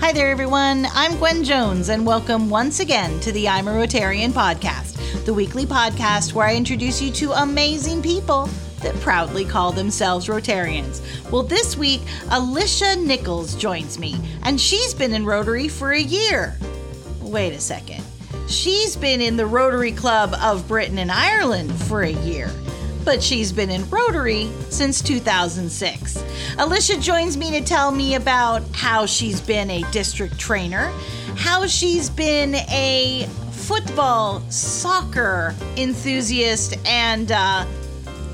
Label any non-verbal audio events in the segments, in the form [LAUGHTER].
Hi there, everyone. I'm Gwen Jones, and welcome once again to the I'm a Rotarian podcast, the weekly podcast where I introduce you to amazing people that proudly call themselves Rotarians. Well, this week, Alicia Nichols joins me, and she's been in Rotary for a year. Wait a second. She's been in the Rotary Club of Britain and Ireland for a year but she's been in Rotary since 2006. Alicia joins me to tell me about how she's been a district trainer, how she's been a football, soccer enthusiast, and uh,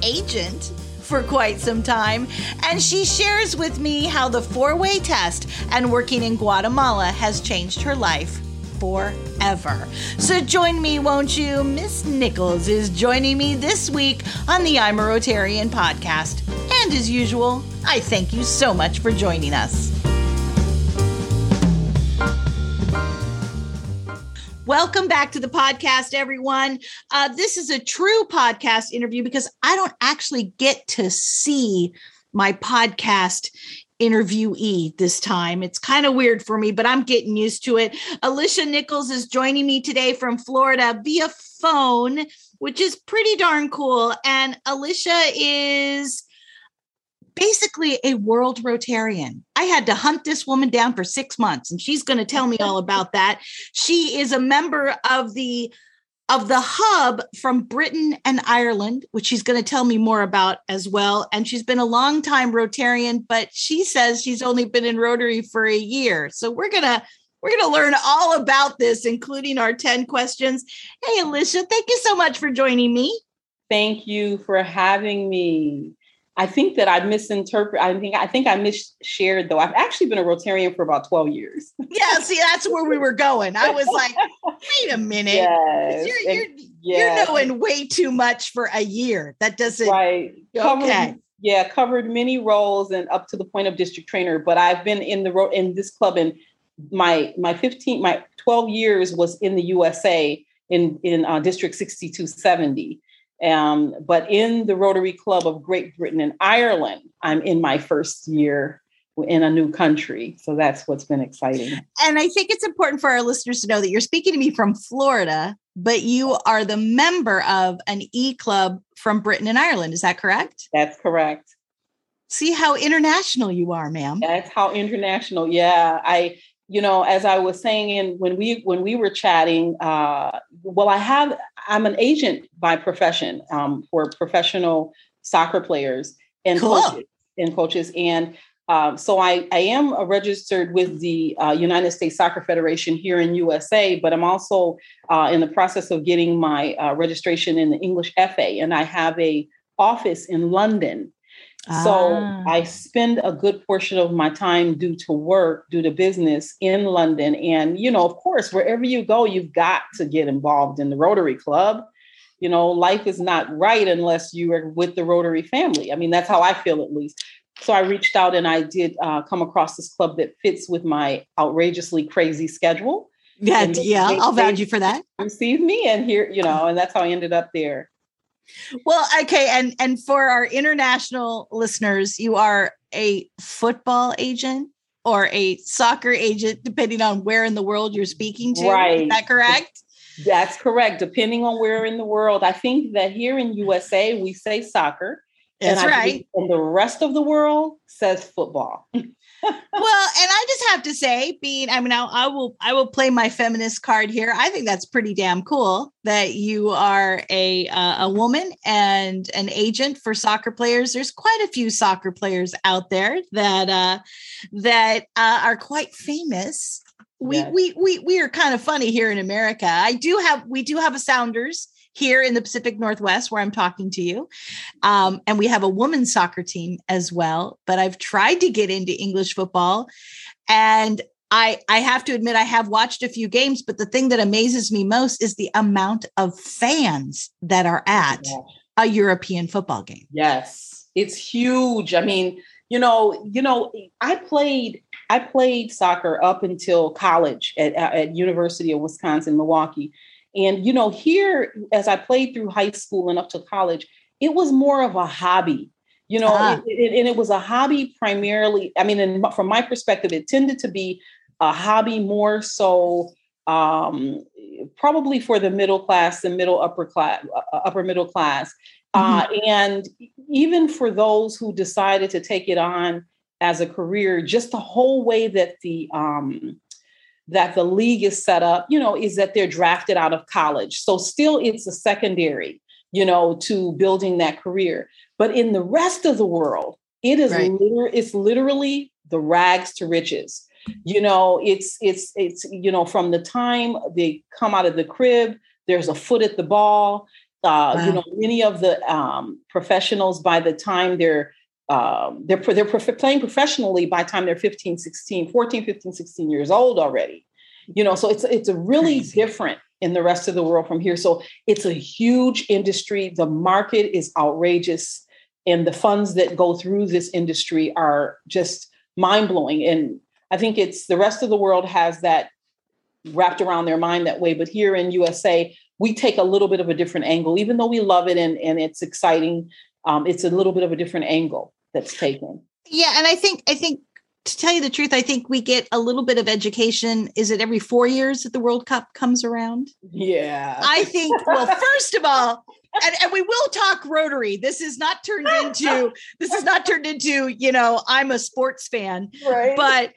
agent for quite some time, and she shares with me how the four way test and working in Guatemala has changed her life forever. So join me, won't you? Miss Nichols is joining me this week on the I'm a Rotarian podcast. And as usual, I thank you so much for joining us. Welcome back to the podcast, everyone. Uh, this is a true podcast interview because I don't actually get to see my podcast interviewee this time. It's kind of weird for me, but I'm getting used to it. Alicia Nichols is joining me today from Florida via phone, which is pretty darn cool. And Alicia is basically a world Rotarian. I had to hunt this woman down for six months, and she's going to tell me all about that. She is a member of the of the hub from Britain and Ireland, which she's going to tell me more about as well. And she's been a long time Rotarian, but she says she's only been in Rotary for a year. So we're going to we're going to learn all about this, including our 10 questions. Hey, Alicia, thank you so much for joining me. Thank you for having me. I think that I misinterpret. I think I think I misshared though. I've actually been a Rotarian for about twelve years. [LAUGHS] yeah, see, that's where we were going. I was like, wait a minute, yes. you're, you're, yes. you're knowing way too much for a year. That doesn't right. Covered, okay. Yeah, covered many roles and up to the point of district trainer. But I've been in the in this club and my my 15 my 12 years was in the USA in in uh, District 6270 um, but in the Rotary Club of Great Britain and Ireland, I'm in my first year in a new country. So that's what's been exciting. And I think it's important for our listeners to know that you're speaking to me from Florida, but you are the member of an E club from Britain and Ireland. Is that correct? That's correct. See how international you are, ma'am. That's how international. Yeah. I you know as i was saying in when we when we were chatting uh, well i have i'm an agent by profession um, for professional soccer players and cool. coaches and coaches and um, so I, I am registered with the uh, United States Soccer Federation here in USA, but I'm also uh, in the process of getting my uh, registration in the English FA, and I have a office in London so ah. I spend a good portion of my time due to work, due to business in London. And, you know, of course, wherever you go, you've got to get involved in the Rotary Club. You know, life is not right unless you are with the Rotary family. I mean, that's how I feel at least. So I reached out and I did uh, come across this club that fits with my outrageously crazy schedule. Yeah, yeah, they, I'll vouch you for that. Received me, and here, you know, and that's how I ended up there. Well, okay, and and for our international listeners, you are a football agent or a soccer agent, depending on where in the world you're speaking to. Right. Is that correct? That's correct. Depending on where in the world, I think that here in USA we say soccer. That's and right. And the rest of the world says football. [LAUGHS] well, and I just have to say, being I mean, I, I, will I will play my feminist card here. I think that's pretty damn cool that you are a uh, a woman and an agent for soccer players. There's quite a few soccer players out there that uh, that uh, are quite famous. We, yes. we we we are kind of funny here in America. I do have we do have a Sounders here in the Pacific Northwest where I'm talking to you. Um, and we have a women's soccer team as well. But I've tried to get into English football. And I, I have to admit, I have watched a few games, but the thing that amazes me most is the amount of fans that are at yeah. a European football game. Yes, it's huge. I mean, you know, you know, I played I played soccer up until college at, at University of Wisconsin Milwaukee, and, you know, here, as I played through high school and up to college, it was more of a hobby, you know, ah. it, it, and it was a hobby primarily. I mean, from my perspective, it tended to be a hobby more so um, probably for the middle class, the middle upper class, uh, upper middle class. Uh, mm-hmm. Uh, and even for those who decided to take it on as a career, just the whole way that the um, that the league is set up, you know, is that they're drafted out of college. So still it's a secondary, you know, to building that career. But in the rest of the world, it is right. liter- it's literally the rags to riches. You know, it's it's it's you know from the time they come out of the crib, there's a foot at the ball. Uh, wow. You know, many of the um, professionals by the time they're um, they're they're playing professionally by the time they're 15 16 14 15 16 years old already. You know so it's it's a really Crazy. different in the rest of the world from here. So it's a huge industry. The market is outrageous and the funds that go through this industry are just mind-blowing. And i think it's the rest of the world has that wrapped around their mind that way but here in usa we take a little bit of a different angle. Even though we love it and, and it's exciting um, it's a little bit of a different angle that's taken. Yeah, and I think I think to tell you the truth, I think we get a little bit of education. Is it every four years that the World Cup comes around? Yeah. I think, well, first of all, and, and, we will talk Rotary. This is not turned into, this is not turned into, you know, I'm a sports fan. Right. But,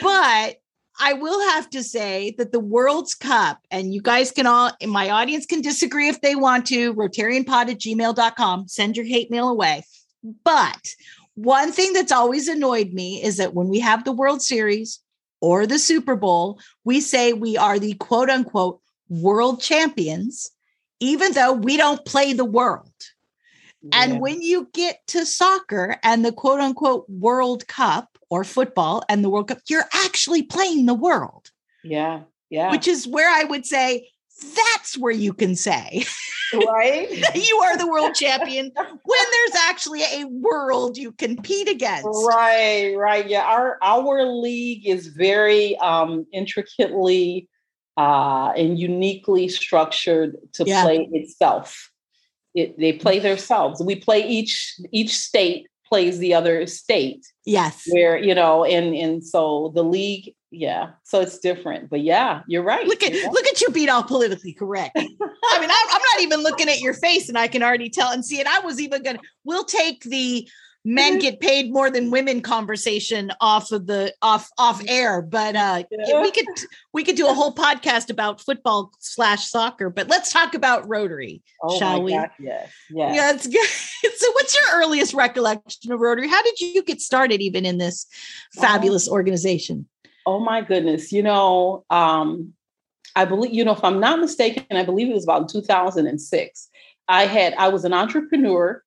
but I will have to say that the World's Cup, and you guys can all, my audience can disagree if they want to, rotarianpod at gmail.com, send your hate mail away. But one thing that's always annoyed me is that when we have the World Series or the Super Bowl, we say we are the quote unquote world champions, even though we don't play the world. Yeah. And when you get to soccer and the quote unquote World Cup or football and the World Cup, you're actually playing the world. Yeah. Yeah. Which is where I would say that's where you can say right? [LAUGHS] you are the world champion [LAUGHS] when there's actually a world you compete against. Right right yeah our our league is very um intricately uh and uniquely structured to yeah. play itself. It, they play themselves. We play each each state plays the other state. Yes. Where you know and and so the league yeah so it's different but yeah you're right look at look at you beat all politically correct i mean I'm, I'm, not even looking at your face and i can already tell and see it i was even gonna we'll take the men mm-hmm. get paid more than women conversation off of the off off air but uh yeah. we could we could do a whole podcast about football slash soccer but let's talk about rotary oh shall we God, yes yes yeah it's [LAUGHS] good so what's your earliest recollection of rotary how did you get started even in this fabulous oh. organization oh my goodness you know um i believe you know if i'm not mistaken i believe it was about 2006 i had i was an entrepreneur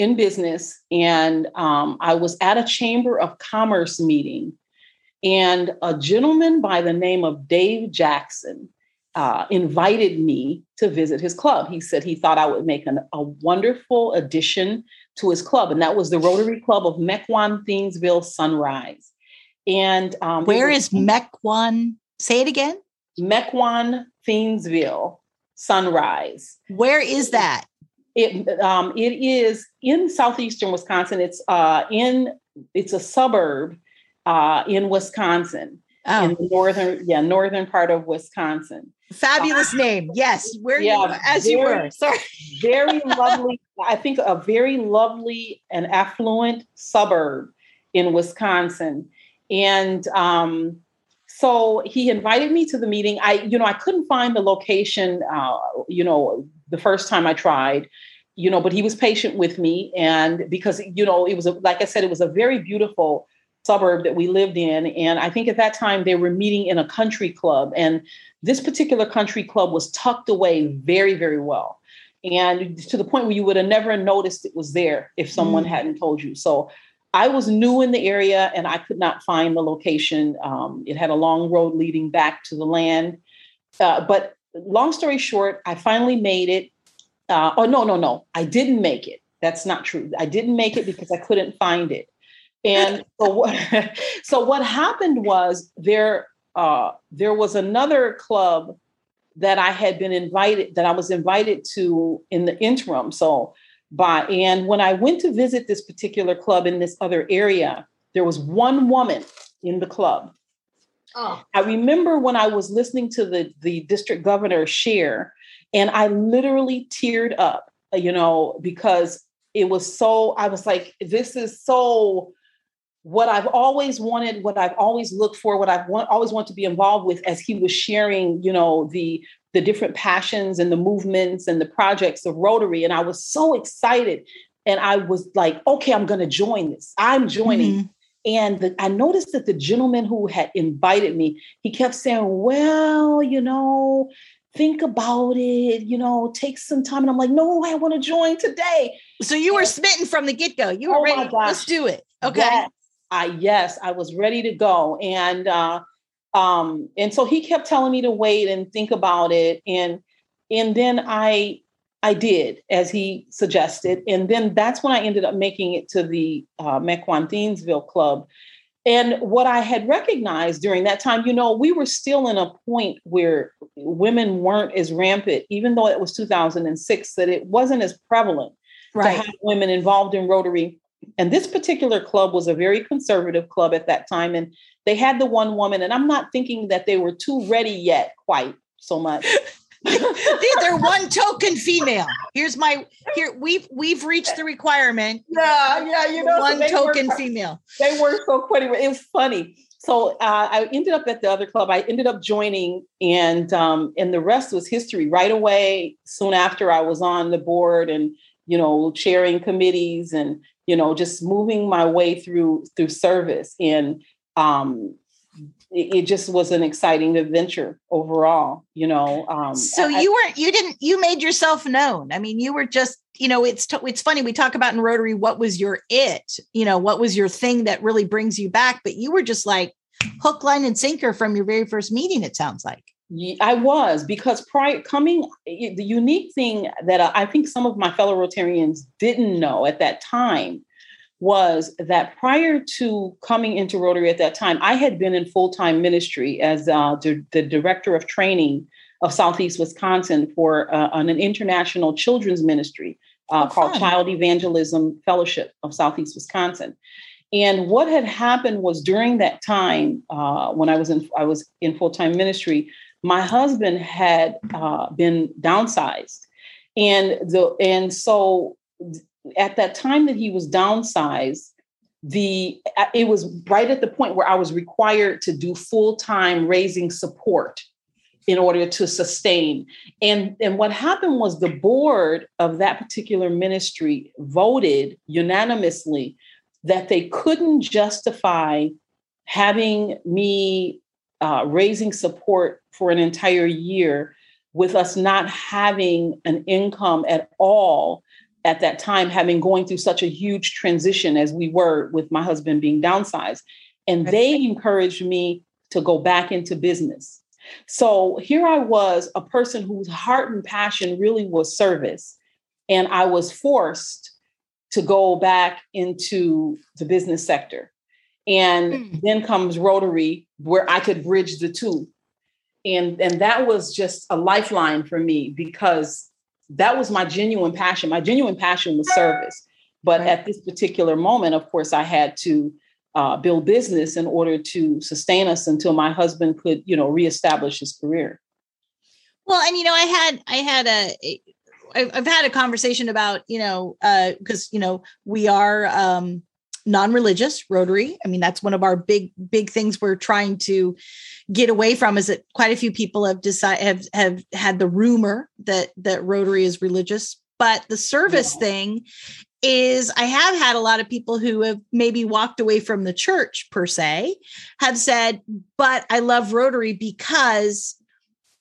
in business, and um, I was at a Chamber of Commerce meeting, and a gentleman by the name of Dave Jackson uh, invited me to visit his club. He said he thought I would make an, a wonderful addition to his club, and that was the Rotary Club of Mequon Thiensville Sunrise. And um, where was, is Mequon? Say it again. Mequon Thiensville Sunrise. Where is that? It um, it is in southeastern Wisconsin. It's uh, in it's a suburb uh, in Wisconsin. Oh. In the northern, yeah, northern part of Wisconsin. Fabulous uh, name. Yes. Where yeah, you as very, you were. Sorry. very [LAUGHS] lovely. I think a very lovely and affluent suburb in Wisconsin. And um, so he invited me to the meeting. I, you know, I couldn't find the location, uh, you know, the first time I tried, you know, but he was patient with me. And because, you know, it was, a, like I said, it was a very beautiful suburb that we lived in. And I think at that time they were meeting in a country club. And this particular country club was tucked away very, very well. And to the point where you would have never noticed it was there if someone mm. hadn't told you. So I was new in the area and I could not find the location. Um, it had a long road leading back to the land. Uh, but long story short, I finally made it. Uh, oh, no, no, no. I didn't make it. That's not true. I didn't make it because I couldn't find it. And [LAUGHS] so, what, so what happened was there, uh, there was another club that I had been invited, that I was invited to in the interim. So by, and when I went to visit this particular club in this other area, there was one woman in the club Oh. I remember when I was listening to the, the district governor share, and I literally teared up, you know, because it was so, I was like, this is so what I've always wanted, what I've always looked for, what I've want, always wanted to be involved with as he was sharing, you know, the the different passions and the movements and the projects of Rotary. And I was so excited. And I was like, okay, I'm going to join this. I'm joining. Mm-hmm. And the, I noticed that the gentleman who had invited me, he kept saying, well, you know, think about it, you know, take some time. And I'm like, no, I want to join today. So you were smitten from the get go. You were oh ready. Let's do it. Okay. Yes, I yes, I was ready to go. And uh um and so he kept telling me to wait and think about it. And and then I I did as he suggested. And then that's when I ended up making it to the uh, Mequon Thiensville Club. And what I had recognized during that time, you know, we were still in a point where women weren't as rampant, even though it was 2006, that it wasn't as prevalent right. to have women involved in Rotary. And this particular club was a very conservative club at that time. And they had the one woman, and I'm not thinking that they were too ready yet, quite so much. [LAUGHS] They're one token female. Here's my here. We've we've reached the requirement. Yeah, yeah, you know, one so token were, female. They were so funny. It was funny. So uh, I ended up at the other club. I ended up joining, and um, and the rest was history. Right away, soon after, I was on the board and you know chairing committees and you know just moving my way through through service and um, it, just was an exciting adventure overall you know um, so you weren't you didn't you made yourself known. I mean you were just you know it's it's funny we talk about in rotary what was your it? You know what was your thing that really brings you back? But you were just like hook line and sinker from your very first meeting it sounds like. I was because prior coming, the unique thing that I think some of my fellow Rotarians didn't know at that time was that prior to coming into Rotary at that time, I had been in full time ministry as uh, the, the, director of training of Southeast Wisconsin for uh, an international children's ministry uh, oh, called Child Evangelism Fellowship of Southeast Wisconsin. And what had happened was during that time, uh, when I was in I was in full time ministry, my husband had uh, been downsized, and the and so at that time that he was downsized, the uh, it was right at the point where I was required to do full time raising support in order to sustain. And, and what happened was the board of that particular ministry voted unanimously that they couldn't justify having me uh, raising support for an entire year with us not having an income at all at that time having going through such a huge transition as we were with my husband being downsized. And they encouraged me to go back into business. So here i was a person whose heart and passion really was service. And i was forced to go back into the business sector. And mm. then comes rotary where i could bridge the two. And and that was just a lifeline for me because that was my genuine passion. My genuine passion was service. But right. at this particular moment, of course, I had to uh, build business in order to sustain us until my husband could, you know, reestablish his career. Well, and you know, I had I had a I've had a conversation about you know because uh, you know we are um, non-religious Rotary. I mean, that's one of our big big things we're trying to get away from is that quite a few people have decided have have had the rumor that that Rotary is religious, but the service yeah. thing is I have had a lot of people who have maybe walked away from the church per se have said, but I love Rotary because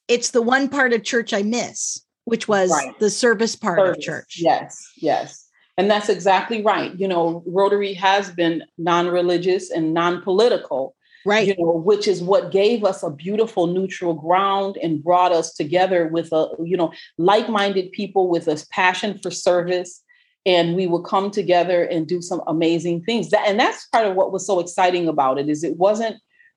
it's the one part of church I miss, which was right. the service part service. of church. Yes, yes. And that's exactly right. You know, Rotary has been non religious and non political right. you know which is what gave us a beautiful neutral ground and brought us together with a you know like-minded people with a passion for service. And we would come together and do some amazing things. That, and that's part of what was so exciting about it is it wasn't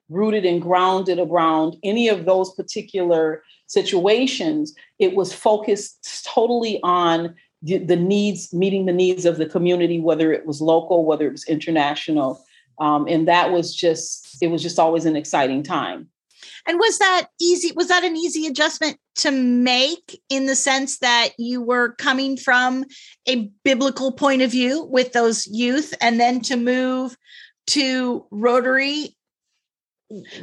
rooted and grounded around any of those particular situations. It was focused totally on the, the needs meeting the needs of the community whether it was local whether it was international Um, and that was just, it was just always an exciting time. And was that easy? Was that an easy adjustment to make in the sense that you were coming from a biblical point of view with those youth and then to move to Rotary?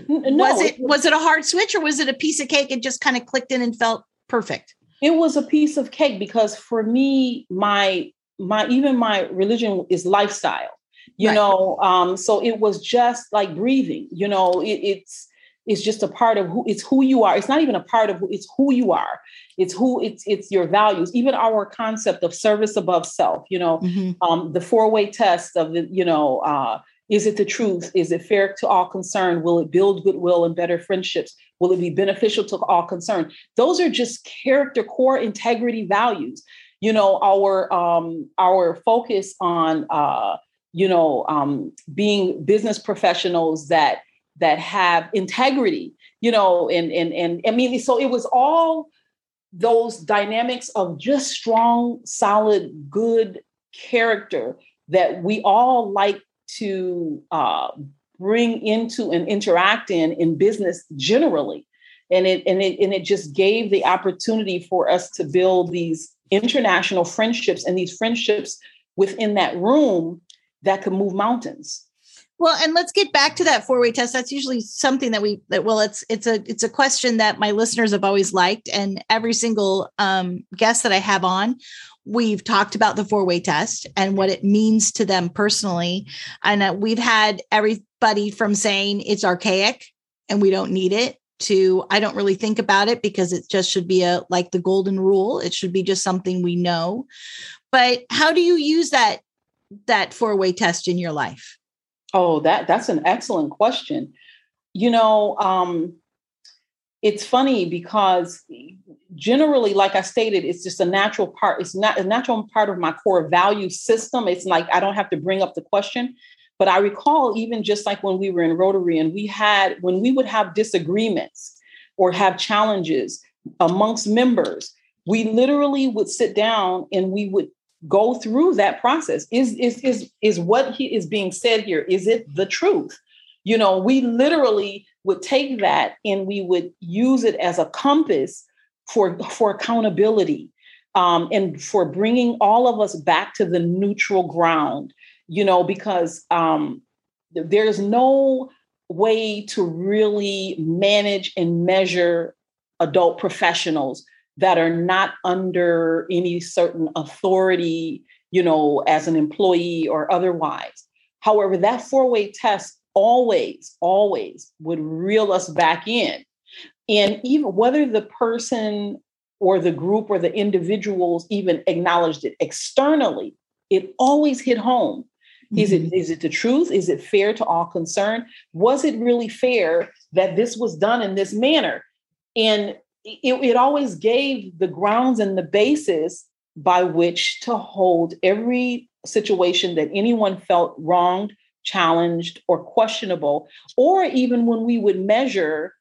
No, was it was it a hard switch or was it a piece of cake It just kind of clicked in and felt perfect? It was a piece of cake because for me, my my even my religion is lifestyle you right. know um so it was just like breathing you know it, it's it's just a part of who it's who you are it's not even a part of who it's who you are it's who it's it's your values even our concept of service above self you know mm-hmm. um the four way test of the you know uh is it the truth? Is it fair to all concerned? Will it build goodwill and better friendships? Will it be beneficial to all concerned? Those are just character core integrity values. You know our um our focus on uh you know um being business professionals that that have integrity you know and and and i mean so it was all those dynamics of just strong solid good character that we all like to uh, bring into and interact in in business generally. And it and it and it just gave the opportunity for us to build these international friendships and these friendships within that room that could move mountains. Well and let's get back to that four way test. That's usually something that we that well it's it's a it's a question that my listeners have always liked. And every single um, guest that i have on we've talked about the four way test and what it means to them personally and uh, we've had everybody from saying it's archaic and we don't need it to I don't really think about it because it just should be a like the golden rule. It should be just something we know. But how do you use that that four-way test in your life? Oh, that that's an excellent question. You know, um it's funny because generally like i stated it's just a natural part it's not a natural part of my core value system it's like i don't have to bring up the question but I recall even just like when we were in Rotary and we had, when we would have disagreements or have challenges amongst members, we literally would sit down and we would go through that process. Is, is, is, is what he is being said here, is it the truth? You know, we literally would take that and we would use it as a compass for, for accountability um, and for bringing all of us back to the neutral ground you know, because um, there's no way to really manage and measure adult professionals that are not under any certain authority, you know, as an employee or otherwise. However, that four way test always, always would reel us back in. And even whether the person or the group or the individuals even acknowledged it externally, it always hit home is it mm-hmm. is it the truth? Is it fair to all concerned? Was it really fair that this was done in this manner? And it, it always gave the grounds and the basis by which to hold every situation that anyone felt wronged, challenged, or questionable, or even when we would measure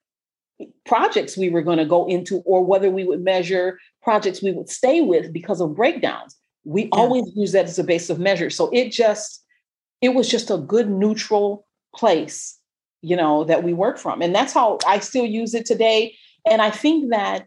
projects we were going to go into, or whether we would measure projects we would stay with because of breakdowns. We yeah. always use that as a base of measure. So it just it was just a good neutral place, you know, that we work from. And that's how I still use it today. And I think that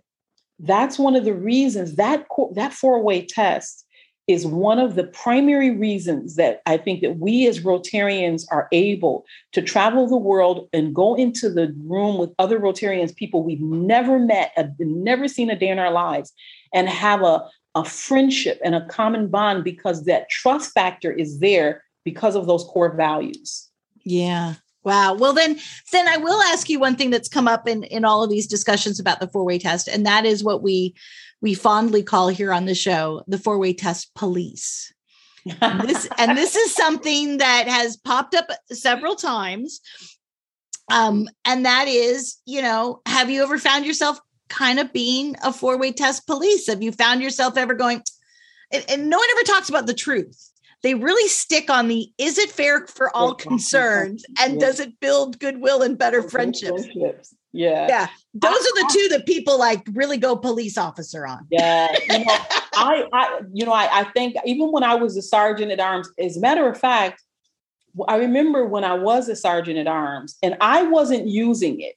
that's one of the reasons that that four-way test is one of the primary reasons that I think that we as Rotarians are able to travel the world and go into the room with other Rotarians, people we've never met, never seen a day in our lives, and have a, a friendship and a common bond because that trust factor is there because of those core values. Yeah. Wow. Well, then, then I will ask you one thing that's come up in in all of these discussions about the four way test, and that is what we we fondly call here on the show the four way test police. and this and this is something that has popped up several times, um, and that is, you know, have you ever found yourself kind of being a four way test police? Have you found yourself ever going? And, and no one ever talks about the truth they really stick on the is it fair for all concerned and does it build goodwill and better friendships? Yeah. Yeah. Those I, are the two that people like really go police officer on. Yeah. You know, I, I, you know, I, I think even when I was a sergeant at arms, as a matter of fact, I remember when I was a sergeant at arms and I wasn't using it,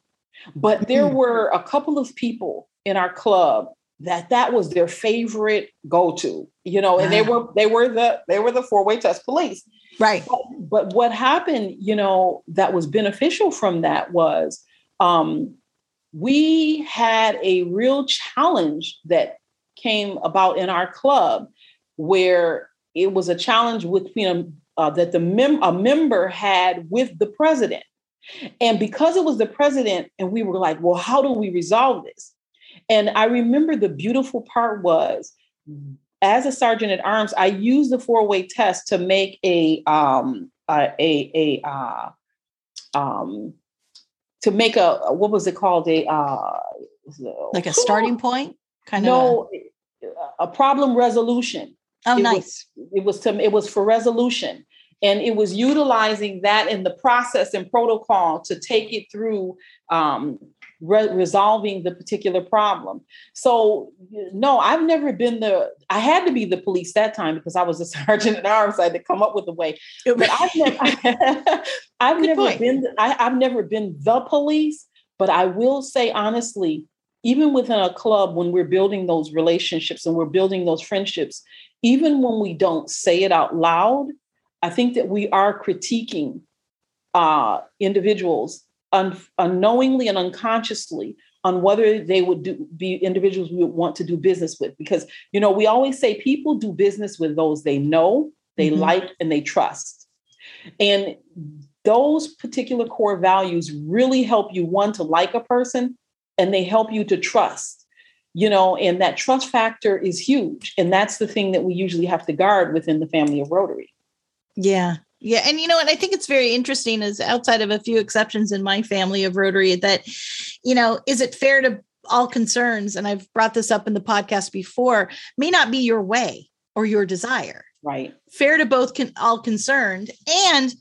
but there mm-hmm. were a couple of people in our club that that was their favorite go-to, you know, and they were they were the they were the four-way test police. Right. But, but what happened, you know, that was beneficial from that was um, we had a real challenge that came about in our club where it was a challenge between uh, that the mem- a member had with the president. And because it was the president, and we were like, well, how do we resolve this? And I remember the beautiful part was as a sergeant at arms, I used the four way test to make a, um, a, a, a uh, um, to make a, what was it called? A, uh, like a starting point kind no, of no, a, a problem resolution. Oh, it nice. Was, it was to, it was for resolution. And it was utilizing that in the process and protocol to take it through um, re- resolving the particular problem. So, no, I've never been the, I had to be the police that time because I was a [LAUGHS] sergeant at arms. I had to come up with a way. But I've [LAUGHS] never, [LAUGHS] I've never point. been, I, I've never been the police, but I will say honestly, even within a club, when we're building those relationships and we're building those friendships, even when we don't say it out loud, I think that we are critiquing uh, individuals un- unknowingly and unconsciously on whether they would do, be individuals we would want to do business with. Because, you know, we always say people do business with those they know, they mm-hmm. like, and they trust. And those particular core values really help you, one, to like a person, and they help you to trust you know and that trust factor is huge and that's the thing that we usually have to guard within the family of rotary yeah yeah, and you know, and I think it's very interesting as outside of a few exceptions in my family of Rotary that, you know, is it fair to all concerns? And I've brought this up in the podcast before, may not be your way or your desire. Right. Fair to both con- all concerned. And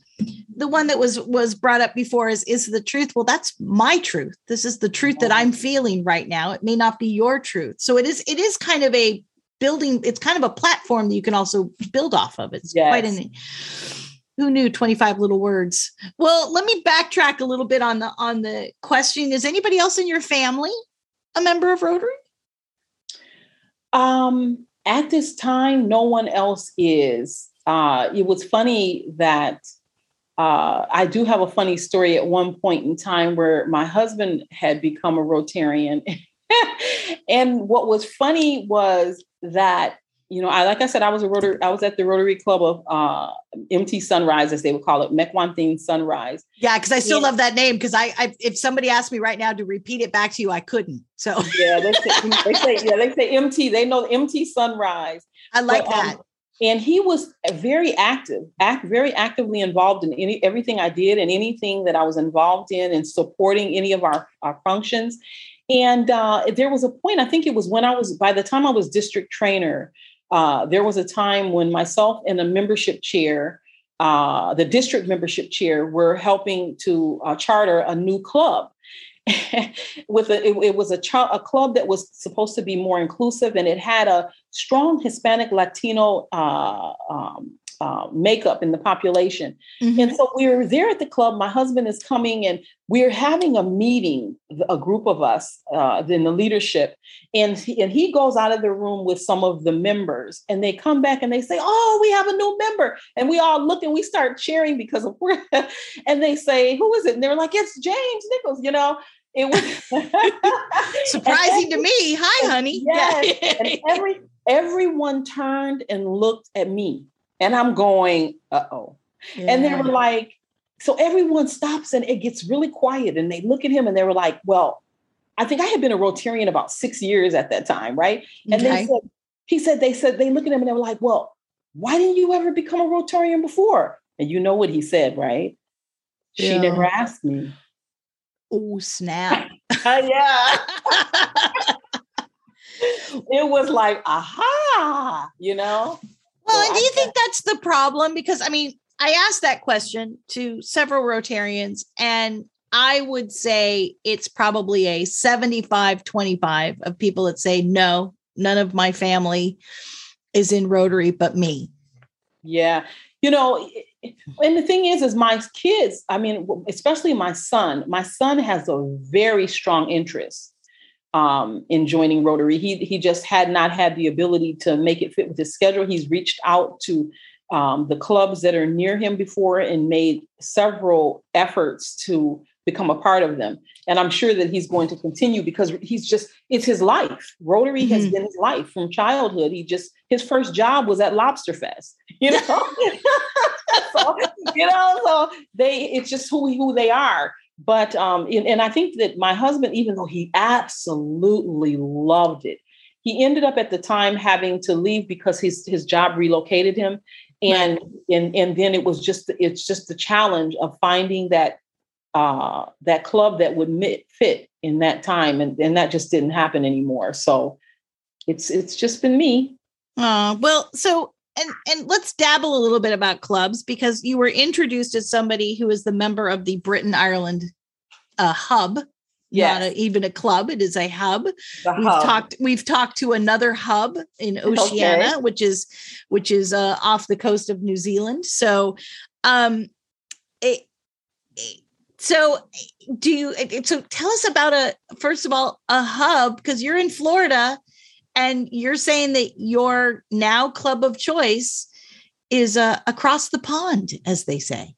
the one that was was brought up before is is the truth well that's my truth this is the truth that i'm feeling right now it may not be your truth so it is it is kind of a building it's kind of a platform that you can also build off of it's yes. quite an who knew 25 little words? Well let me backtrack a little bit on the on the question. Is anybody else in your family a member of rotary? Um at this time no one else is. Uh it was funny that uh, I do have a funny story at one point in time where my husband had become a Rotarian. [LAUGHS] and what was funny was that you know, I like I said, I was a Rotary. I was at the Rotary Club of uh, MT Sunrise, as they would call it, Mequantin Sunrise. Yeah, because I still yeah. love that name. Because I, I, if somebody asked me right now to repeat it back to you, I couldn't. So yeah, they say, [LAUGHS] they say yeah, they say MT. They know MT Sunrise. I like but, um, that. Um, and he was very active, act very actively involved in any everything I did and anything that I was involved in and supporting any of our, our functions. And uh, there was a point, I think it was when I was, by the time I was district trainer, uh, there was a time when myself and the membership chair, uh, the district membership chair, were helping to uh, charter a new club. [LAUGHS] with a, it, it was a, ch- a club that was supposed to be more inclusive and it had a strong Hispanic Latino uh, um, uh, makeup in the population. Mm-hmm. And so we were there at the club. My husband is coming and we're having a meeting, a group of us uh, in the leadership. And he, and he goes out of the room with some of the members and they come back and they say, Oh, we have a new member. And we all look and we start cheering because of where, [LAUGHS] and they say, Who is it? And they're like, It's James Nichols, you know? It was [LAUGHS] surprising to me. Hi, honey. Yes. and every everyone turned and looked at me and I'm going, uh oh. Yeah. And they were like, so everyone stops and it gets really quiet. And they look at him and they were like, well, I think I had been a Rotarian about six years at that time, right? And okay. they said, he said, they said, they look at him and they were like, well, why didn't you ever become a Rotarian before? And you know what he said, right? Yeah. She never asked me. Oh, snap. [LAUGHS] uh, yeah. [LAUGHS] it was like, aha, you know? Well, so do you think that's the problem? Because I mean, I asked that question to several Rotarians, and I would say it's probably a 75 25 of people that say, no, none of my family is in Rotary but me. Yeah. You know, and the thing is, is my kids, I mean, especially my son, my son has a very strong interest um, in joining Rotary. He, he just had not had the ability to make it fit with his schedule. He's reached out to um, the clubs that are near him before and made several efforts to become a part of them. And I'm sure that he's going to continue because he's just, it's his life. Rotary mm-hmm. has been his life from childhood. He just, his first job was at Lobster Fest, [LAUGHS] you know? [LAUGHS] [LAUGHS] so, you know, so they, it's just who, who they are. But, um, and, and I think that my husband, even though he absolutely loved it, he ended up at the time having to leave because his, his job relocated him and and and then it was just it's just the challenge of finding that uh, that club that would fit in that time, and, and that just didn't happen anymore. So it's it's just been me. Uh, well, so and and let's dabble a little bit about clubs because you were introduced as somebody who is the member of the Britain Ireland uh, hub. Yes. Not a, even a club; it is a hub. The we've hub. talked. We've talked to another hub in [LAUGHS] Oceania, okay. which is which is uh, off the coast of New Zealand. So, um, it, it so, do you? So, tell us about a first of all a hub because you're in Florida, and you're saying that your now club of choice is uh, across the pond, as they say.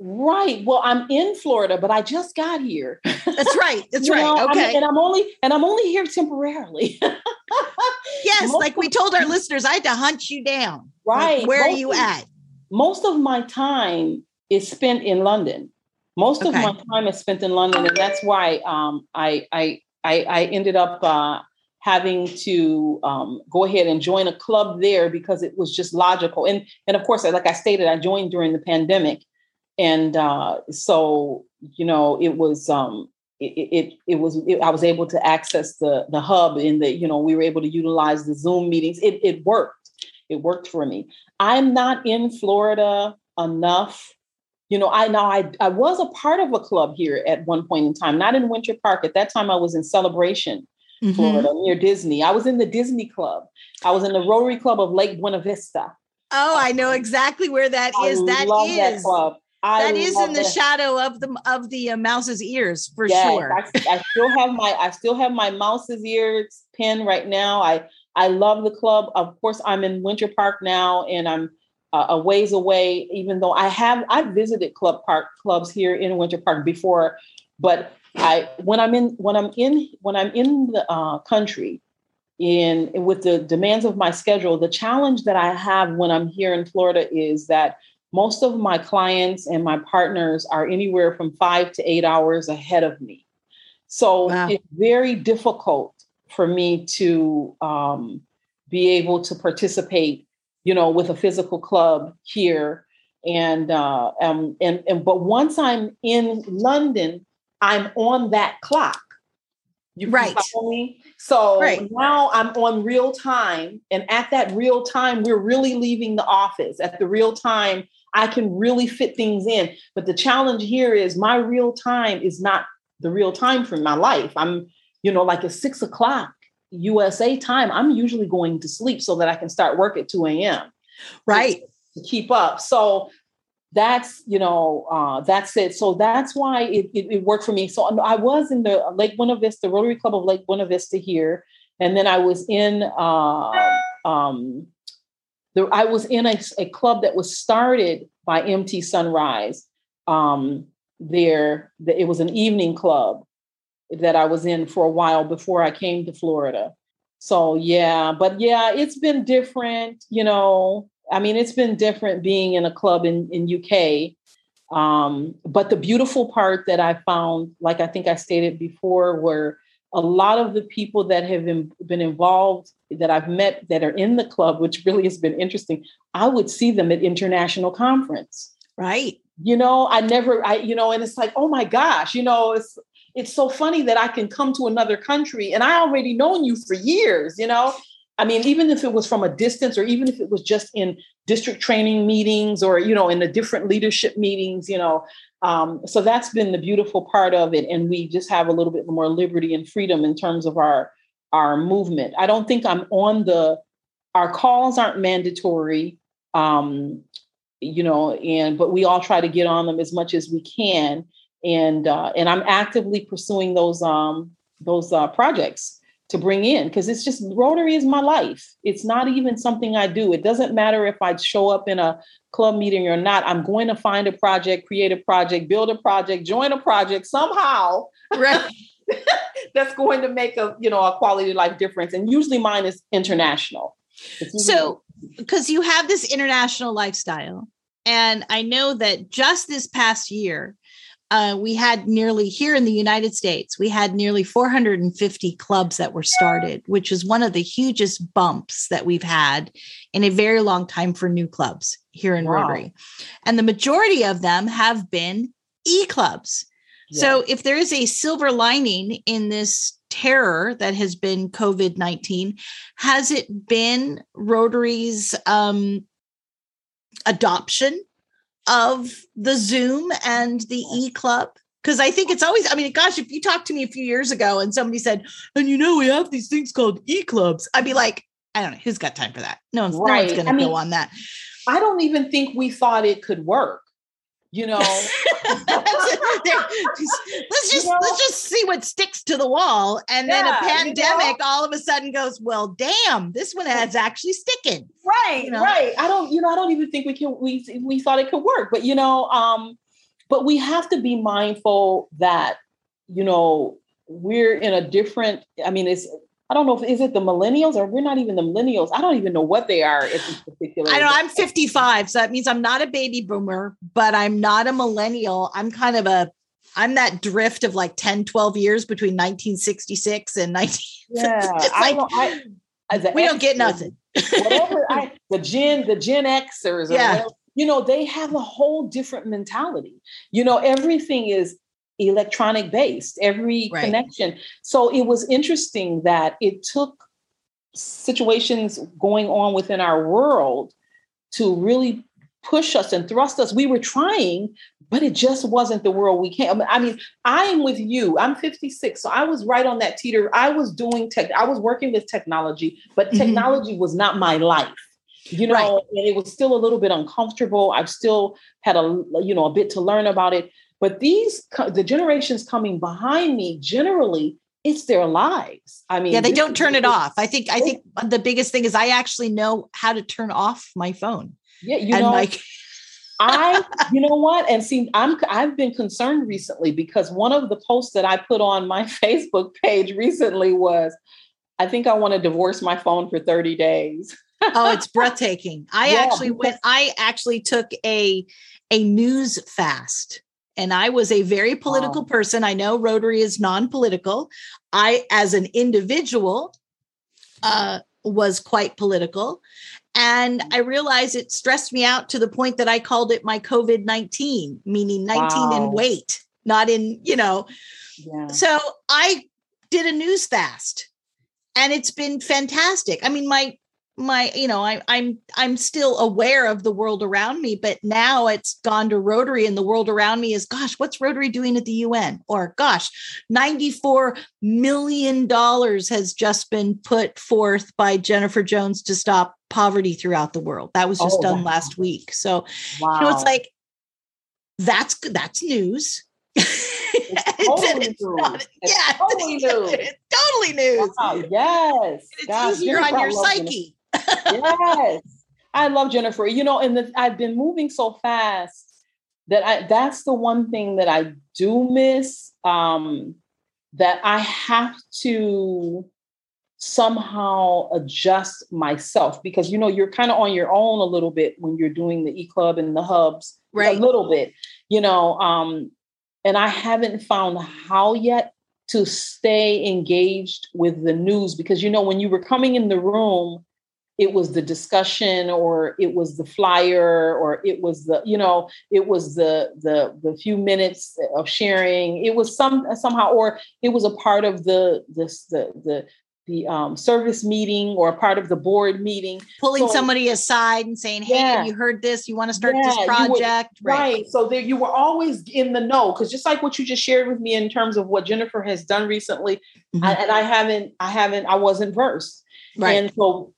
Right. Well, I'm in Florida, but I just got here. That's right. [LAUGHS] That's right. Know, okay. I and I'm only and I'm only here temporarily. [LAUGHS] yes, most like we told our listeners, I had to hunt you down. Right. Like, where most are you of, at? Most of my time is spent in London. Most okay. of my time is spent in London, and that's why um, I, I, I I ended up uh, having to um, go ahead and join a club there because it was just logical. And and of course, like I stated, I joined during the pandemic, and uh, so you know it was um, it, it, it was it, I was able to access the the hub in the you know we were able to utilize the Zoom meetings. It it worked. It worked for me. I'm not in Florida enough you know, I now I, I was a part of a club here at one point in time, not in Winter Park. At that time, I was in Celebration, mm-hmm. Florida, near Disney. I was in the Disney Club. I was in the Rotary Club of Lake Buena Vista. Oh, I know exactly where that is. I that is that club. I that is in the that. shadow of the of the uh, mouse's ears for yes, sure. I, I still have my I still have my mouse's ears pin right now. I I love the club. Of course, I'm in Winter Park now, and I'm uh, a ways away, even though I have I've visited club park clubs here in Winter Park before, but I when I'm in when I'm in when I'm in the uh, country in with the demands of my schedule, the challenge that I have when I'm here in Florida is that most of my clients and my partners are anywhere from five to eight hours ahead of me. So wow. it's very difficult for me to um, be able to participate you know, with a physical club here. And uh, um, and and but once I'm in London, I'm on that clock. You right. me? So right. now I'm on real time, and at that real time, we're really leaving the office. At the real time, I can really fit things in. But the challenge here is my real time is not the real time for my life. I'm, you know, like at six o'clock USA time, I'm usually going to sleep so that I can start work at 2 a.m. Right. To, to keep up. So that's, you know, uh, that's it. So that's why it, it, it, worked for me. So I was in the Lake Buena Vista, the Rotary Club of Lake Buena Vista here. And then I was in, uh, um, the, I was in a, a club that was started by MT Sunrise. Um, there, it was an evening club that I was in for a while before I came to Florida. So yeah, but yeah, it's been different, you know. I mean, it's been different being in a club in, in UK. Um, but the beautiful part that I found, like I think I stated before, were a lot of the people that have been, been involved that I've met that are in the club, which really has been interesting. I would see them at international conference. Right. You know, I never, I, you know, and it's like, oh my gosh, you know, it's it's so funny that I can come to another country and I already known you for years, you know? I mean, even if it was from a distance or even if it was just in district training meetings or, you know, in the different leadership meetings, you know. Um, so that's been the beautiful part of it. And we just have a little bit more liberty and freedom in terms of our our movement. I don't think I'm on the our calls aren't mandatory. Um, you know, and but we all try to get on them as much as we can. And uh, and I'm actively pursuing those um those uh, projects to bring in because it's just Rotary is my life. It's not even something I do. It doesn't matter if I show up in a club meeting or not. I'm going to find a project, create a project, build a project, join a project somehow. Right. [LAUGHS] that's going to make a you know a quality of life difference. And usually mine is international. So because you have this international lifestyle, and I know that just this past year, uh, we had nearly here in the United States, we had nearly 450 clubs that were started, which is one of the hugest bumps that we've had in a very long time for new clubs here in wow. Rotary. And the majority of them have been e clubs. Yeah. So if there is a silver lining in this terror that has been COVID 19, has it been Rotary's um, adoption of the Zoom and the e club? Because I think it's always, I mean, gosh, if you talked to me a few years ago and somebody said, and you know, we have these things called e clubs, I'd be like, I don't know, who's got time for that? No one's, right. no one's going to go on that. I don't even think we thought it could work you know [LAUGHS] let's just you know? let's just see what sticks to the wall and yeah, then a pandemic you know? all of a sudden goes well damn this one has actually sticking right you know? right i don't you know i don't even think we can we we thought it could work but you know um but we have to be mindful that you know we're in a different i mean it's I don't know if is it the millennials or we're not even the millennials. I don't even know what they are at this particular. I know I'm 55, so that means I'm not a baby boomer, but I'm not a millennial. I'm kind of a I'm that drift of like 10, 12 years between 1966 and 19. [LAUGHS] Yeah, [LAUGHS] like, I, I, we X, don't get nothing. whatever I, [LAUGHS] the Gen, the Gen Xers, yeah. Whatever, you know, they have a whole different mentality. You know, everything is electronic based, every right. connection. So it was interesting that it took situations going on within our world to really push us and thrust us. We were trying, but it just wasn't the world we came. I mean, I am with you. I'm 56, so I was right on that teeter. I was doing tech. I was working with technology, but mm-hmm. technology was not my life. You know, right. and it was still a little bit uncomfortable. I've still had a you know a bit to learn about it. But these, the generations coming behind me, generally, it's their lives. I mean, yeah, they don't turn it off. I think, I think the biggest thing is I actually know how to turn off my phone. Yeah, you and know, like, [LAUGHS] I, [LAUGHS] you know what? And see, I'm, I've been concerned recently because one of the posts that I put on my [LAUGHS] Facebook page recently was, I think I want to divorce my phone for 30 days. oh, it's breathtaking. I yeah, actually went, I actually took a, a news fast and I was a very political wow. person. I know Rotary is non-political. I, as an individual, uh, was quite political. And I realized it stressed me out to the point that I called it my COVID 19, meaning 19 wow. in weight, not in, you know. Yeah. So I did a news fast and it's been fantastic. I mean, my my you know I, i'm i'm still aware of the world around me but now it's gone to rotary and the world around me is gosh what's rotary doing at the un or gosh 94 million dollars has just been put forth by jennifer jones to stop poverty throughout the world that was just oh, done wow. last week so wow. you know it's like that's that's news [LAUGHS] It's totally it's news. Not, it's yeah, [LAUGHS] totally news. It's totally news. Wow, yes. It's Gosh, easier on your psyche yes. I love Jennifer. You know, and the, I've been moving so fast that I that's the one thing that I do miss. Um, that I have to somehow adjust myself because you know you're kind of on your own a little bit when you're doing the e-club and the hubs right a little bit you know um and i haven't found how yet to stay engaged with the news because you know when you were coming in the room it was the discussion or it was the flyer or it was the you know it was the the the few minutes of sharing. It was some somehow or it was a part of the this the the the um, service meeting or a part of the board meeting. Pulling so, somebody aside and saying hey yeah, you heard this? You want to start yeah, this project? Were, right. right. So there you were always in the know because just like what you just shared with me in terms of what jennifer has done recently mm-hmm. I, and i haven't i haven't i wasn't versed. Right. And so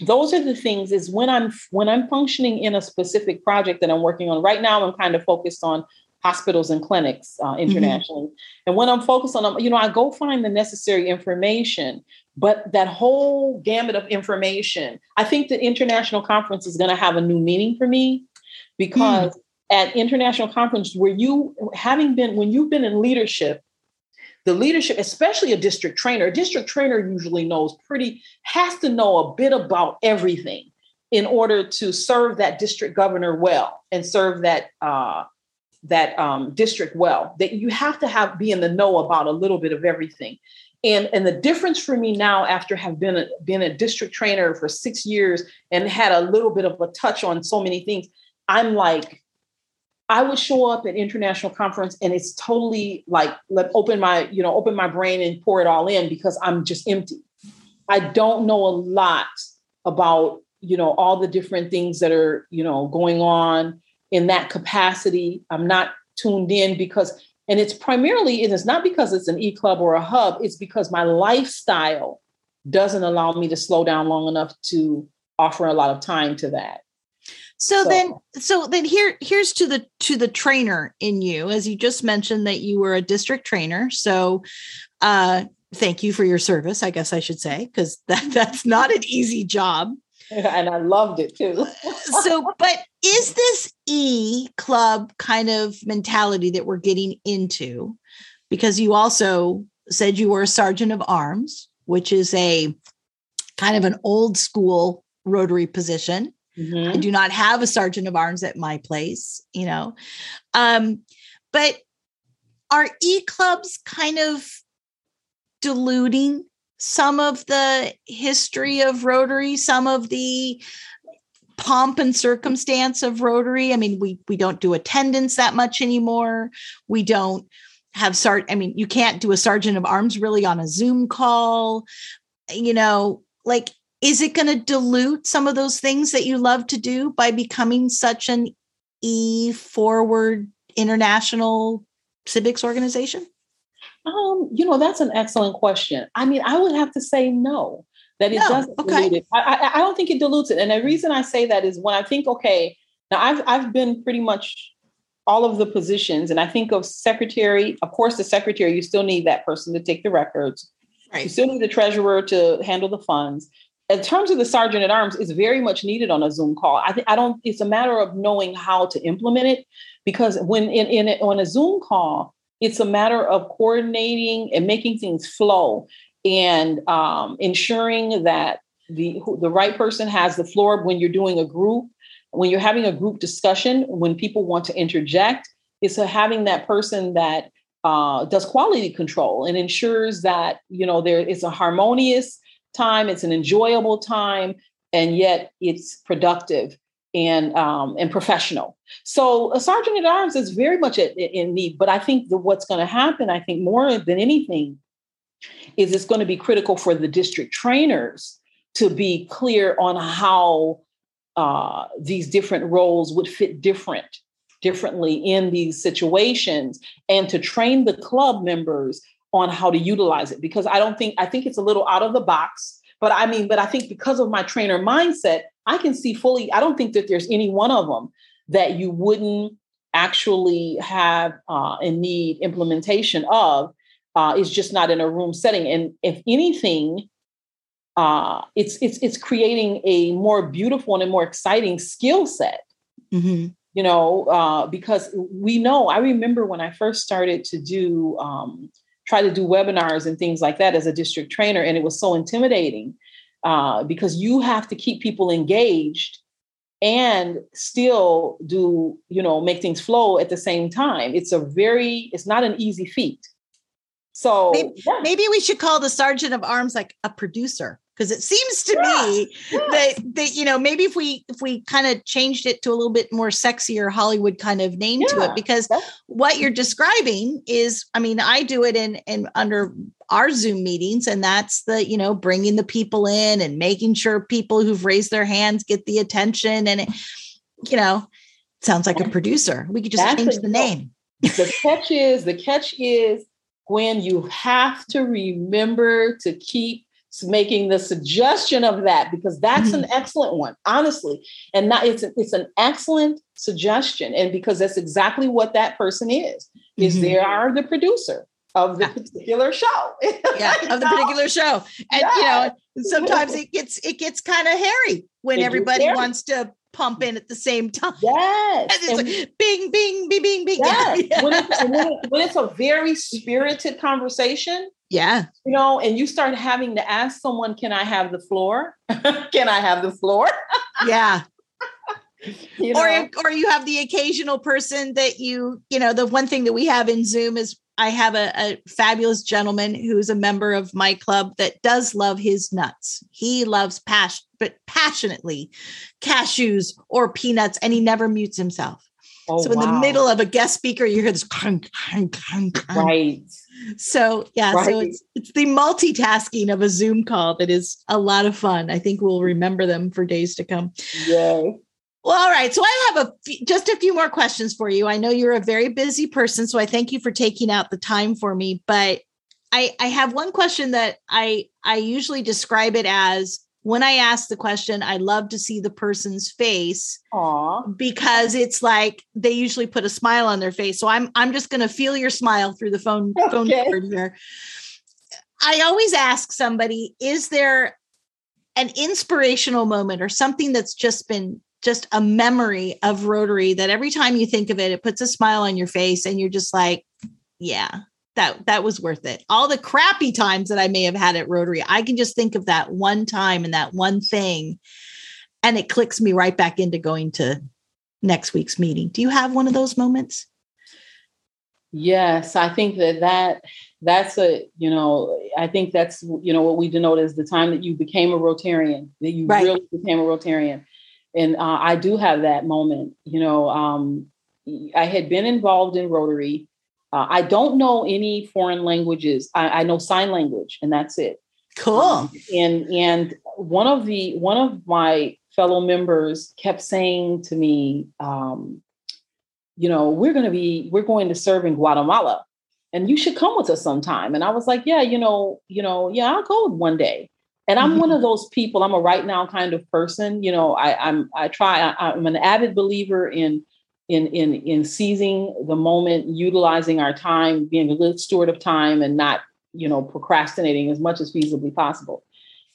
those are the things is when i'm when i'm functioning in a specific project that i'm working on right now i'm kind of focused on hospitals and clinics uh, mm-hmm. internationally mm-hmm. and when i'm focused on them you know i go find the necessary information but that whole gamut of information i think the international conference is going to have a new meaning for me because mm. at international conference where you having been when you've been in leadership the leadership, especially a district trainer, a district trainer usually knows pretty, has to know a bit about everything in order to serve that district governor well and serve that uh, that um, district well. That you have to have be in the know about a little bit of everything. And, and the difference for me now, after have been a, been a district trainer for six years and had a little bit of a touch on so many things, I'm like, I would show up at international conference and it's totally like let open my, you know, open my brain and pour it all in because I'm just empty. I don't know a lot about, you know, all the different things that are, you know, going on in that capacity. I'm not tuned in because and it's primarily and it is not because it's an e-club or a hub, it's because my lifestyle doesn't allow me to slow down long enough to offer a lot of time to that. So, so, then so then here here's to the to the trainer in you as you just mentioned that you were a district trainer. So uh thank you for your service, I guess I should say, because [LAUGHS] that that's not an easy job. [LAUGHS] And I loved it too. [LAUGHS] so, but is this E club kind of mentality that we're getting into? Because you also said you were a sergeant of arms, which is a kind of an old school Rotary position. Mm-hmm. I do not have a sergeant of arms at my place, you know. Um, but are e clubs kind of diluting some of the history of Rotary, some of the pomp and circumstance of Rotary? I mean, we we don't do attendance that much anymore. We don't have sart. I mean, you can't do a sergeant of arms really on a Zoom call. You know, like is it going to dilute some of those things that you love to do by becoming such an e forward international civics organization um you know that's an excellent question i mean i would have to say no that it no, doesn't okay. dilute it. I, I, I don't think it dilutes it and the reason i say that is when i think okay now i've i've been pretty much all of the positions and i think of secretary of course the secretary you still need that person to take the records Right. You still need the treasurer to handle the funds in terms of the sergeant at arms, it's very much needed on a Zoom call. I think I don't. It's a matter of knowing how to implement it, because when in, in on a Zoom call, it's a matter of coordinating and making things flow and um, ensuring that the the right person has the floor when you're doing a group, when you're having a group discussion, when people want to interject. It's a, having that person that uh, does quality control and ensures that you know there is a harmonious time, it's an enjoyable time, and yet it's productive and um, and professional. So a sergeant at arms is very much in need. But I think that what's going to happen, I think more than anything, is it's going to be critical for the district trainers to be clear on how uh, these different roles would fit different differently in these situations and to train the club members on how to utilize it because I don't think I think it's a little out of the box. But I mean, but I think because of my trainer mindset, I can see fully. I don't think that there's any one of them that you wouldn't actually have uh, and need implementation of. Uh, is just not in a room setting, and if anything, uh, it's it's it's creating a more beautiful and a more exciting skill set. Mm-hmm. You know, uh, because we know. I remember when I first started to do um, try to do webinars and things like that as a district trainer. And it was so intimidating uh, because you have to keep people engaged and still do, you know, make things flow at the same time. It's a very, it's not an easy feat. So maybe, yeah. maybe we should call the sergeant of arms like a producer because it seems to yeah, me yeah. that that you know maybe if we if we kind of changed it to a little bit more sexier hollywood kind of name yeah, to it because what you're describing is i mean i do it in in under our zoom meetings and that's the you know bringing the people in and making sure people who've raised their hands get the attention and it you know sounds like a producer. We could just that's change the name. The catch is the catch is when you have to remember to keep making the suggestion of that because that's mm-hmm. an excellent one, honestly. And not it's a, it's an excellent suggestion, and because that's exactly what that person is. Is mm-hmm. they are the producer of the particular show. [LAUGHS] yeah, of the particular show. And yeah. you know, sometimes it gets it gets kind of hairy when it everybody wants to pump in at the same [LAUGHS] time. Yes. And it's and like bing, bing, bing, bing, bing. [LAUGHS] Yes. Yeah. When, it's, when, it, when, it's, a very spirited conversation. Yeah. You know, and you start having to ask someone, can I have the floor? [LAUGHS] can I have the floor? [LAUGHS] yeah. You know? Or or you have the occasional person that you, you know, the one thing that we have in Zoom is I have a, a, fabulous gentleman who's a member of my club that does love his nuts. He loves passion, but passionately cashews or peanuts, and he never mutes himself. Oh, so in wow. the middle of a guest speaker, you hear this clunk, clunk, clunk, clunk. right. So yeah, right. so it's it's the multitasking of a Zoom call that is a lot of fun. I think we'll remember them for days to come. Yeah. Well, all right. So I have a f- just a few more questions for you. I know you're a very busy person, so I thank you for taking out the time for me. But I I have one question that I I usually describe it as when I ask the question, I love to see the person's face Aww. because it's like they usually put a smile on their face. So I'm I'm just going to feel your smile through the phone okay. phone cord here. I always ask somebody, is there an inspirational moment or something that's just been just a memory of Rotary that every time you think of it, it puts a smile on your face and you're just like, yeah, that that was worth it. All the crappy times that I may have had at Rotary, I can just think of that one time and that one thing and it clicks me right back into going to next week's meeting. Do you have one of those moments? Yes, I think that that that's a you know I think that's you know what we denote as the time that you became a Rotarian that you right. really became a Rotarian and uh, I do have that moment. You know, um, I had been involved in Rotary. Uh, I don't know any foreign languages. I, I, know sign language, and that's it. Cool. Um, and and one of the one of my fellow members kept saying to me, um, you know, we're going to be we're going to serve in Guatemala, and you should come with us sometime. And I was like, yeah, you know, you know, yeah, I'll go one day. And I'm mm-hmm. one of [LAUGHS] those people. I'm a right now kind of person. You know, I, I'm I try. I, I'm an avid believer in in in in seizing the moment, utilizing our time, being a good steward of time, and not you know procrastinating as much as feasibly possible.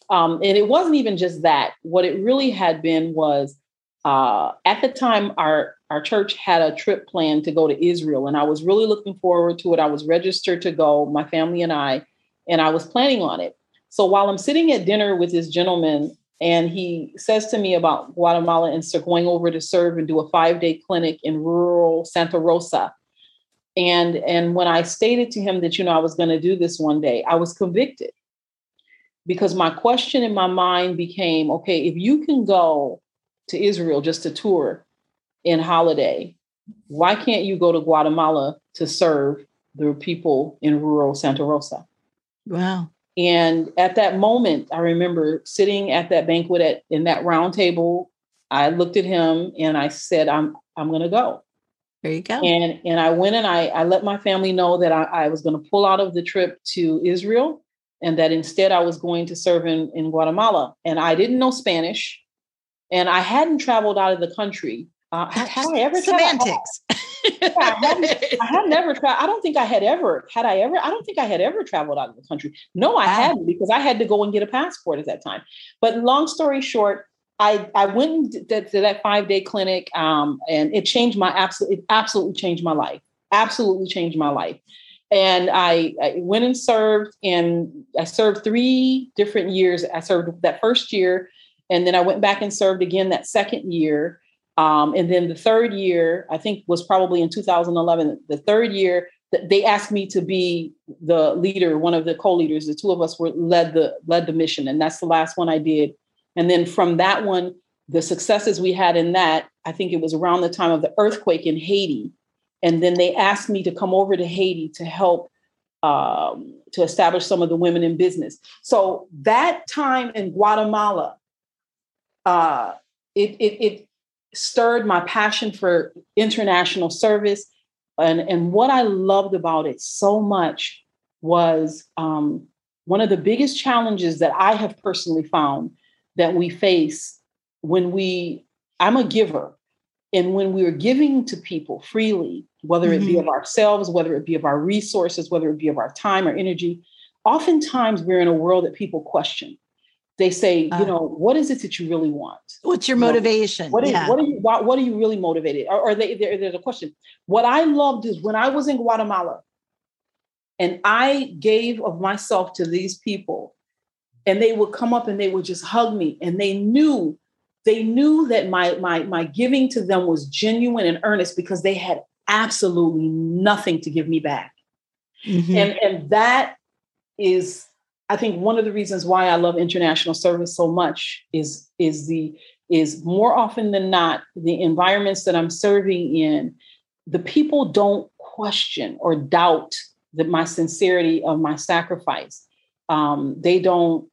Um, and it wasn't even just that. What it really had been was uh, at the time our our church had a trip planned to go to Israel, and I was really looking forward to it. I was registered to go, my family and I, and I was planning on it. So while I'm sitting at dinner with this gentleman, and he says to me about Guatemala and going over to serve and do a five day clinic in rural Santa Rosa. And, and when I stated to him that, you know, I was going to do this one day, I was convicted because my question in my mind became okay, if you can go to Israel just to tour in holiday, why can't you go to Guatemala to serve the people in rural Santa Rosa? Wow. And at that moment, I remember sitting at that banquet at in that round table. I looked at him and I said, I'm I'm gonna go. There you go. And and I went and I, I let my family know that I, I was going to pull out of the trip to Israel and that instead I was going to serve in, in Guatemala. And I didn't know Spanish and I hadn't traveled out of the country. Uh, I ever semantics? yeah, I, I had never tried. I don't think I had ever had I ever. I don't think I had ever traveled out of the country. No, I wow. hadn't because I had to go and get a passport at that time. But long story short, I I went to, to that five day clinic, um, and it changed my absolute. It absolutely changed my life. Absolutely changed my life. And I, I went and served, and I served three different years. I served that first year, and then I went back and served again that second year. Um, and then the third year, I think was probably in 2011, the third year, they asked me to be the leader, one of the co-leaders. The two of us were led the led the mission, and that's the last one I did. And then from that one, the successes we had in that, I think it was around the time of the earthquake in Haiti. And then they asked me to come over to Haiti to help um, to establish some of the women in business. So that time in Guatemala, uh, it, it, it stirred my passion for international service. And, and what I loved about it so much was um, one of the biggest challenges that I have personally found that we face when we, I'm a giver, and when we are giving to people freely, whether it mm-hmm. be of ourselves, whether it be of our resources, whether it be of our time or energy, oftentimes we're in a world that people question. They say, uh, you know, what is it that you really want? What's your motivation? What, is, yeah. what, are you, what, what, are you really motivated? Or, or they, there's a question. What I loved is when I was in Guatemala and I gave of myself to these people, and they would come up and they would just hug me, and they knew they knew that my my my giving to them was genuine and earnest because they had absolutely nothing to give me back. Mm-hmm. And and that is I think one of the reasons why I love international service so much is is the is more often than not the environments that I'm serving in the people don't question or doubt that my sincerity of my sacrifice um, they don't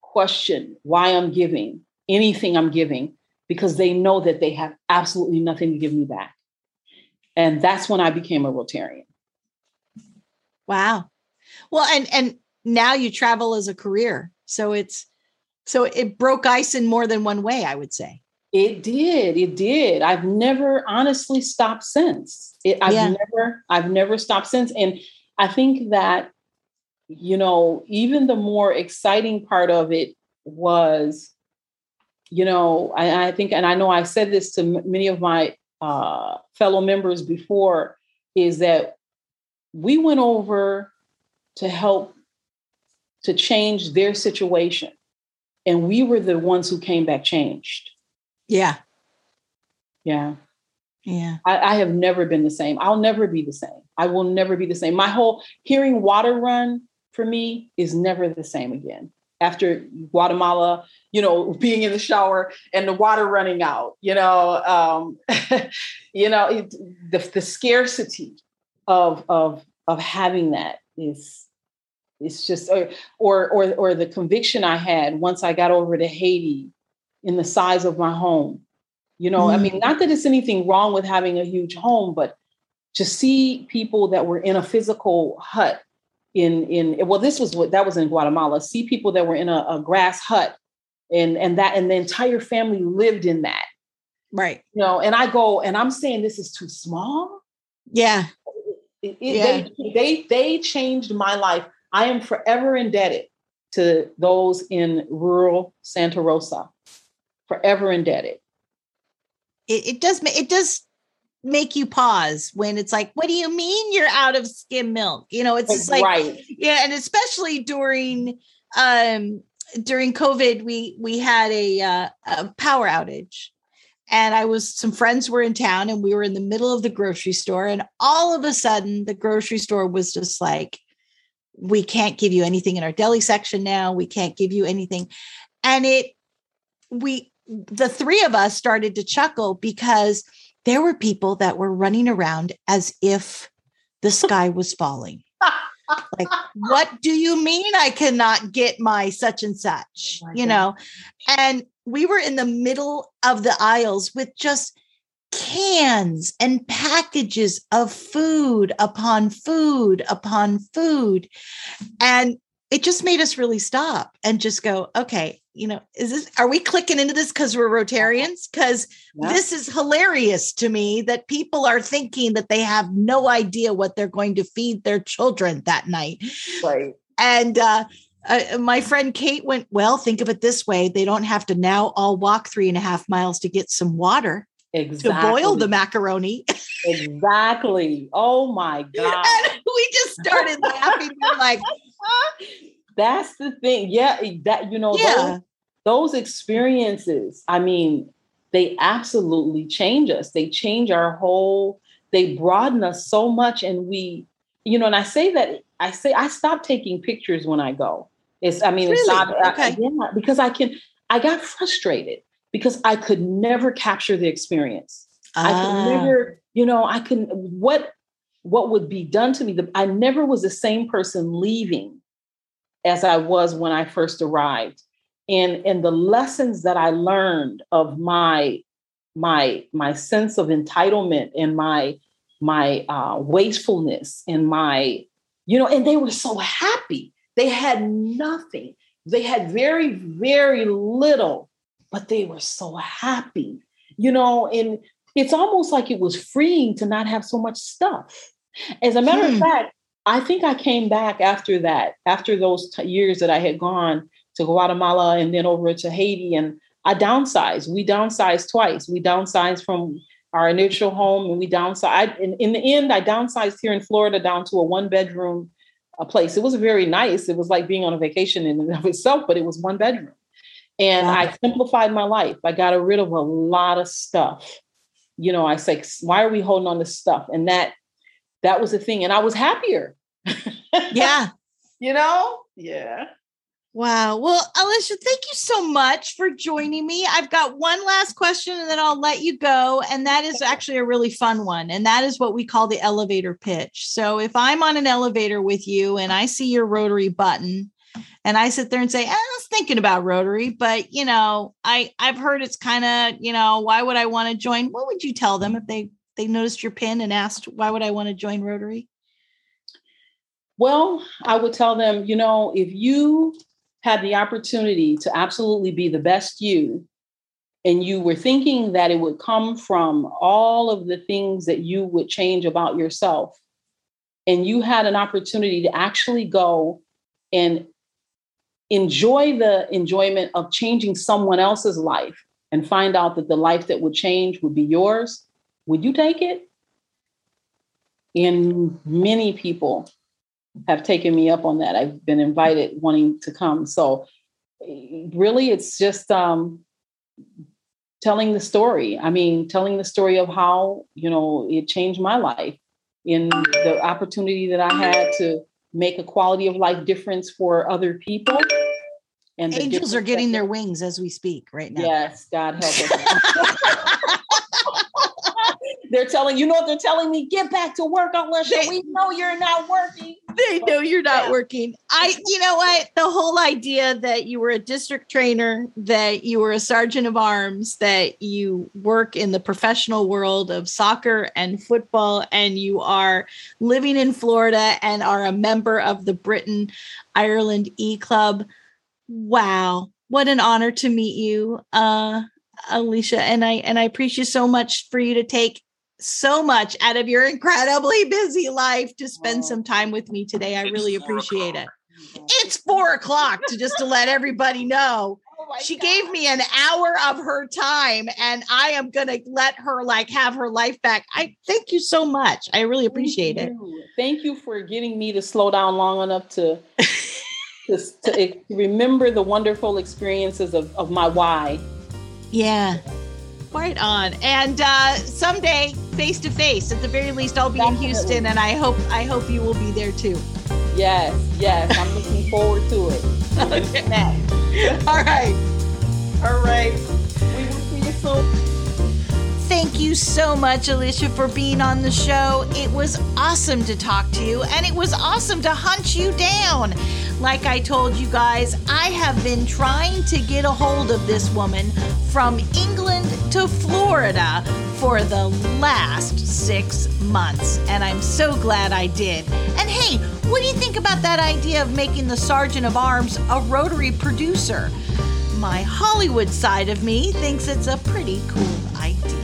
question why I'm giving anything I'm giving because they know that they have absolutely nothing to give me back. And that's when I became a Rotarian. Wow. Well, and and now you travel as a career. So it's so it broke ice in more than one way, I would say. It did. It did. I've never honestly stopped since. It, I've yeah. never I've never stopped since and I think that you know, even the more exciting part of it was you know, I, I, think, and I know I said this to m- many of my uh, fellow members before, is that we went over to help to change their situation. And we were the ones who came back changed. Yeah. Yeah. Yeah. I, I have never been the same. I'll never be the same. I will never be the same. My whole hearing water run for me is never the same again after Guatemala, you know, [LAUGHS] being in the shower and the water running out, you know, um, [LAUGHS] you know, it, the, the scarcity of, of, of having that is, it's just, or, or, or, or the conviction I had once I got over to Haiti in the size of my home, you know, mm. I mean, not that it's anything wrong with having a huge home, but to see people that were in a physical hut in in well this was what that was in guatemala. See people that were in a, a grass hut and and that and the entire family lived in that. Right. You know and i go and i'm saying this is too small. Yeah, it, it, yeah. They, they they changed my life i am forever indebted to those in rural santa rosa forever indebted it, it does it does make you pause when it's like, what do you mean you're out of skim milk? You know, it's just like, right. yeah. And especially during, um, during COVID, we, we had a, uh, a power outage and I was, some friends were in town and we were in the middle of the grocery store. And all of a sudden the grocery store was just like, we can't give you anything in our deli section now. We can't give you anything. And it, we, the three of us started to chuckle because there were people that were running around as if the sky was falling. like, what do you mean I cannot get my such and such? Oh you God. know, and we were in the middle of the aisles with just cans and packages of food upon food upon food. And it just made us really stop and just go, okay, you know, is this, are we clicking into this because we're Rotarians? Because yeah. this is hilarious to me that people are thinking that they have no idea what they're going to feed their children that night. Right. And, uh, uh, my friend Kate went, Well, think of it this way they don't have to now all walk three and a half miles to get some water exactly. to boil the macaroni. exactly. Oh my [LAUGHS] God. And we just started laughing. We're like, [LAUGHS] that's the thing. Yeah, that you know, yeah. those, those experiences, I mean, they absolutely change us. They change our whole, they broaden us so much. And we, you know, and I say that I say I stop taking pictures when I go. It's, I mean, really? it's not uh, okay. I, yeah, because I can, I got frustrated because I could never capture the experience. I could ah. never, you know, I can what what would be done to me. I never was the same person leaving as I was when I first arrived. And, and the lessons that I learned of my my my sense of entitlement and my my uh, wastefulness and my you know and they were so happy They had nothing. They had very, very little, but they were so happy, you know, and it's almost like it was freeing to not have so much stuff. As a matter hmm. of fact, I think I came back after that, after those t- years that I had gone to Guatemala and then over to Haiti, and I downsized. We downsized twice. We downsized from our initial home and we downsized. In, in the end, I downsized here in Florida down to a one bedroom a place. It was very nice. It was like being on a vacation in and of itself, but it was one bedroom. And wow. I simplified my life. I got rid of a lot of stuff. You know, I say, why are we holding on to stuff? And that that was the thing. And I was happier. [LAUGHS] Yeah. you know? Yeah. Wow. Well, Alicia, thank you so much for joining me. I've got one last question and then I'll let you go. And that is actually a really fun one. And that is what we call the elevator pitch. So if I'm on an elevator with you and I see your rotary button and I sit there and say, eh, I was thinking about rotary, but you know, I, I've heard it's kind of, you know, why would I want to join? What would you tell them if they they noticed your pin and asked, why would I want to join Rotary? Well, I would tell them, you know, if you had the opportunity to absolutely be the best you, and you were thinking that it would come from all of the things that you would change about yourself, and you had an opportunity to actually go and enjoy the enjoyment of changing someone else's life and find out that the life that would change would be yours, would you take it? And many people have taken me up on that. I've been invited wanting to come. So really it's just um, telling the story. I mean, telling the story of how, you know, it changed my life in the opportunity that I had to make a quality of life difference for other people. And angels are getting their wings as we speak right now. Yes, God help us. [LAUGHS] They're telling you know what they're telling me? Get back to work, Alicia. They, we know you're not working. They know you're not yeah. working. I, you know what? The whole idea that you were a district trainer, that you were a sergeant of arms, that you work in the professional world of soccer and football, and you are living in Florida and are a member of the Britain Ireland E Club. Wow, what an honor to meet you. Uh Alicia, and I and I appreciate so much for you to take so much out of your incredibly busy life to spend oh, some time with me today. I really appreciate it. It's four o'clock to just to let everybody know. Oh she God. gave me an hour of her time and I am gonna let her like have her life back. I thank you so much. I really appreciate thank it. Thank you for getting me to slow down long enough to [LAUGHS] to, to remember the wonderful experiences of, of my why. Yeah. Right on. And uh, someday, face to face, at the very least, I'll be Definitely. in Houston, and I hope I hope you will be there too. Yes, yes, I'm looking forward to it. [LAUGHS] All right. All right. We will see you soon. Thank you so much, Alicia, for being on the show. It was awesome to talk to you, and it was awesome to hunt you down. Like I told you guys, I have been trying to get a hold of this woman from England to Florida for the last six months, and I'm so glad I did. And hey, what do you think about that idea of making the Sergeant of Arms a Rotary producer? My Hollywood side of me thinks it's a pretty cool idea.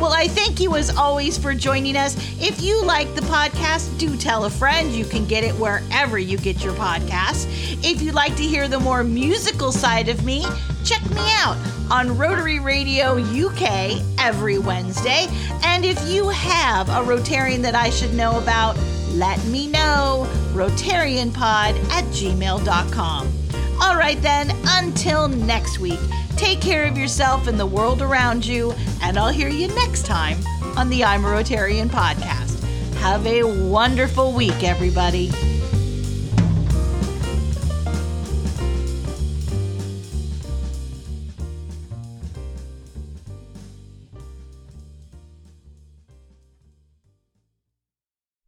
Well, I thank you as always for joining us. If you like the podcast, do tell a friend. You can get it wherever you get your podcasts. If you'd like to hear the more musical side of me, check me out on Rotary Radio UK every Wednesday. And if you have a Rotarian that I should know about, let me know. RotarianPod at gmail.com. All right, then, until next week. Take care of yourself and the world around you, and I'll hear you next time on the I'm a Rotarian podcast. Have a wonderful week, everybody.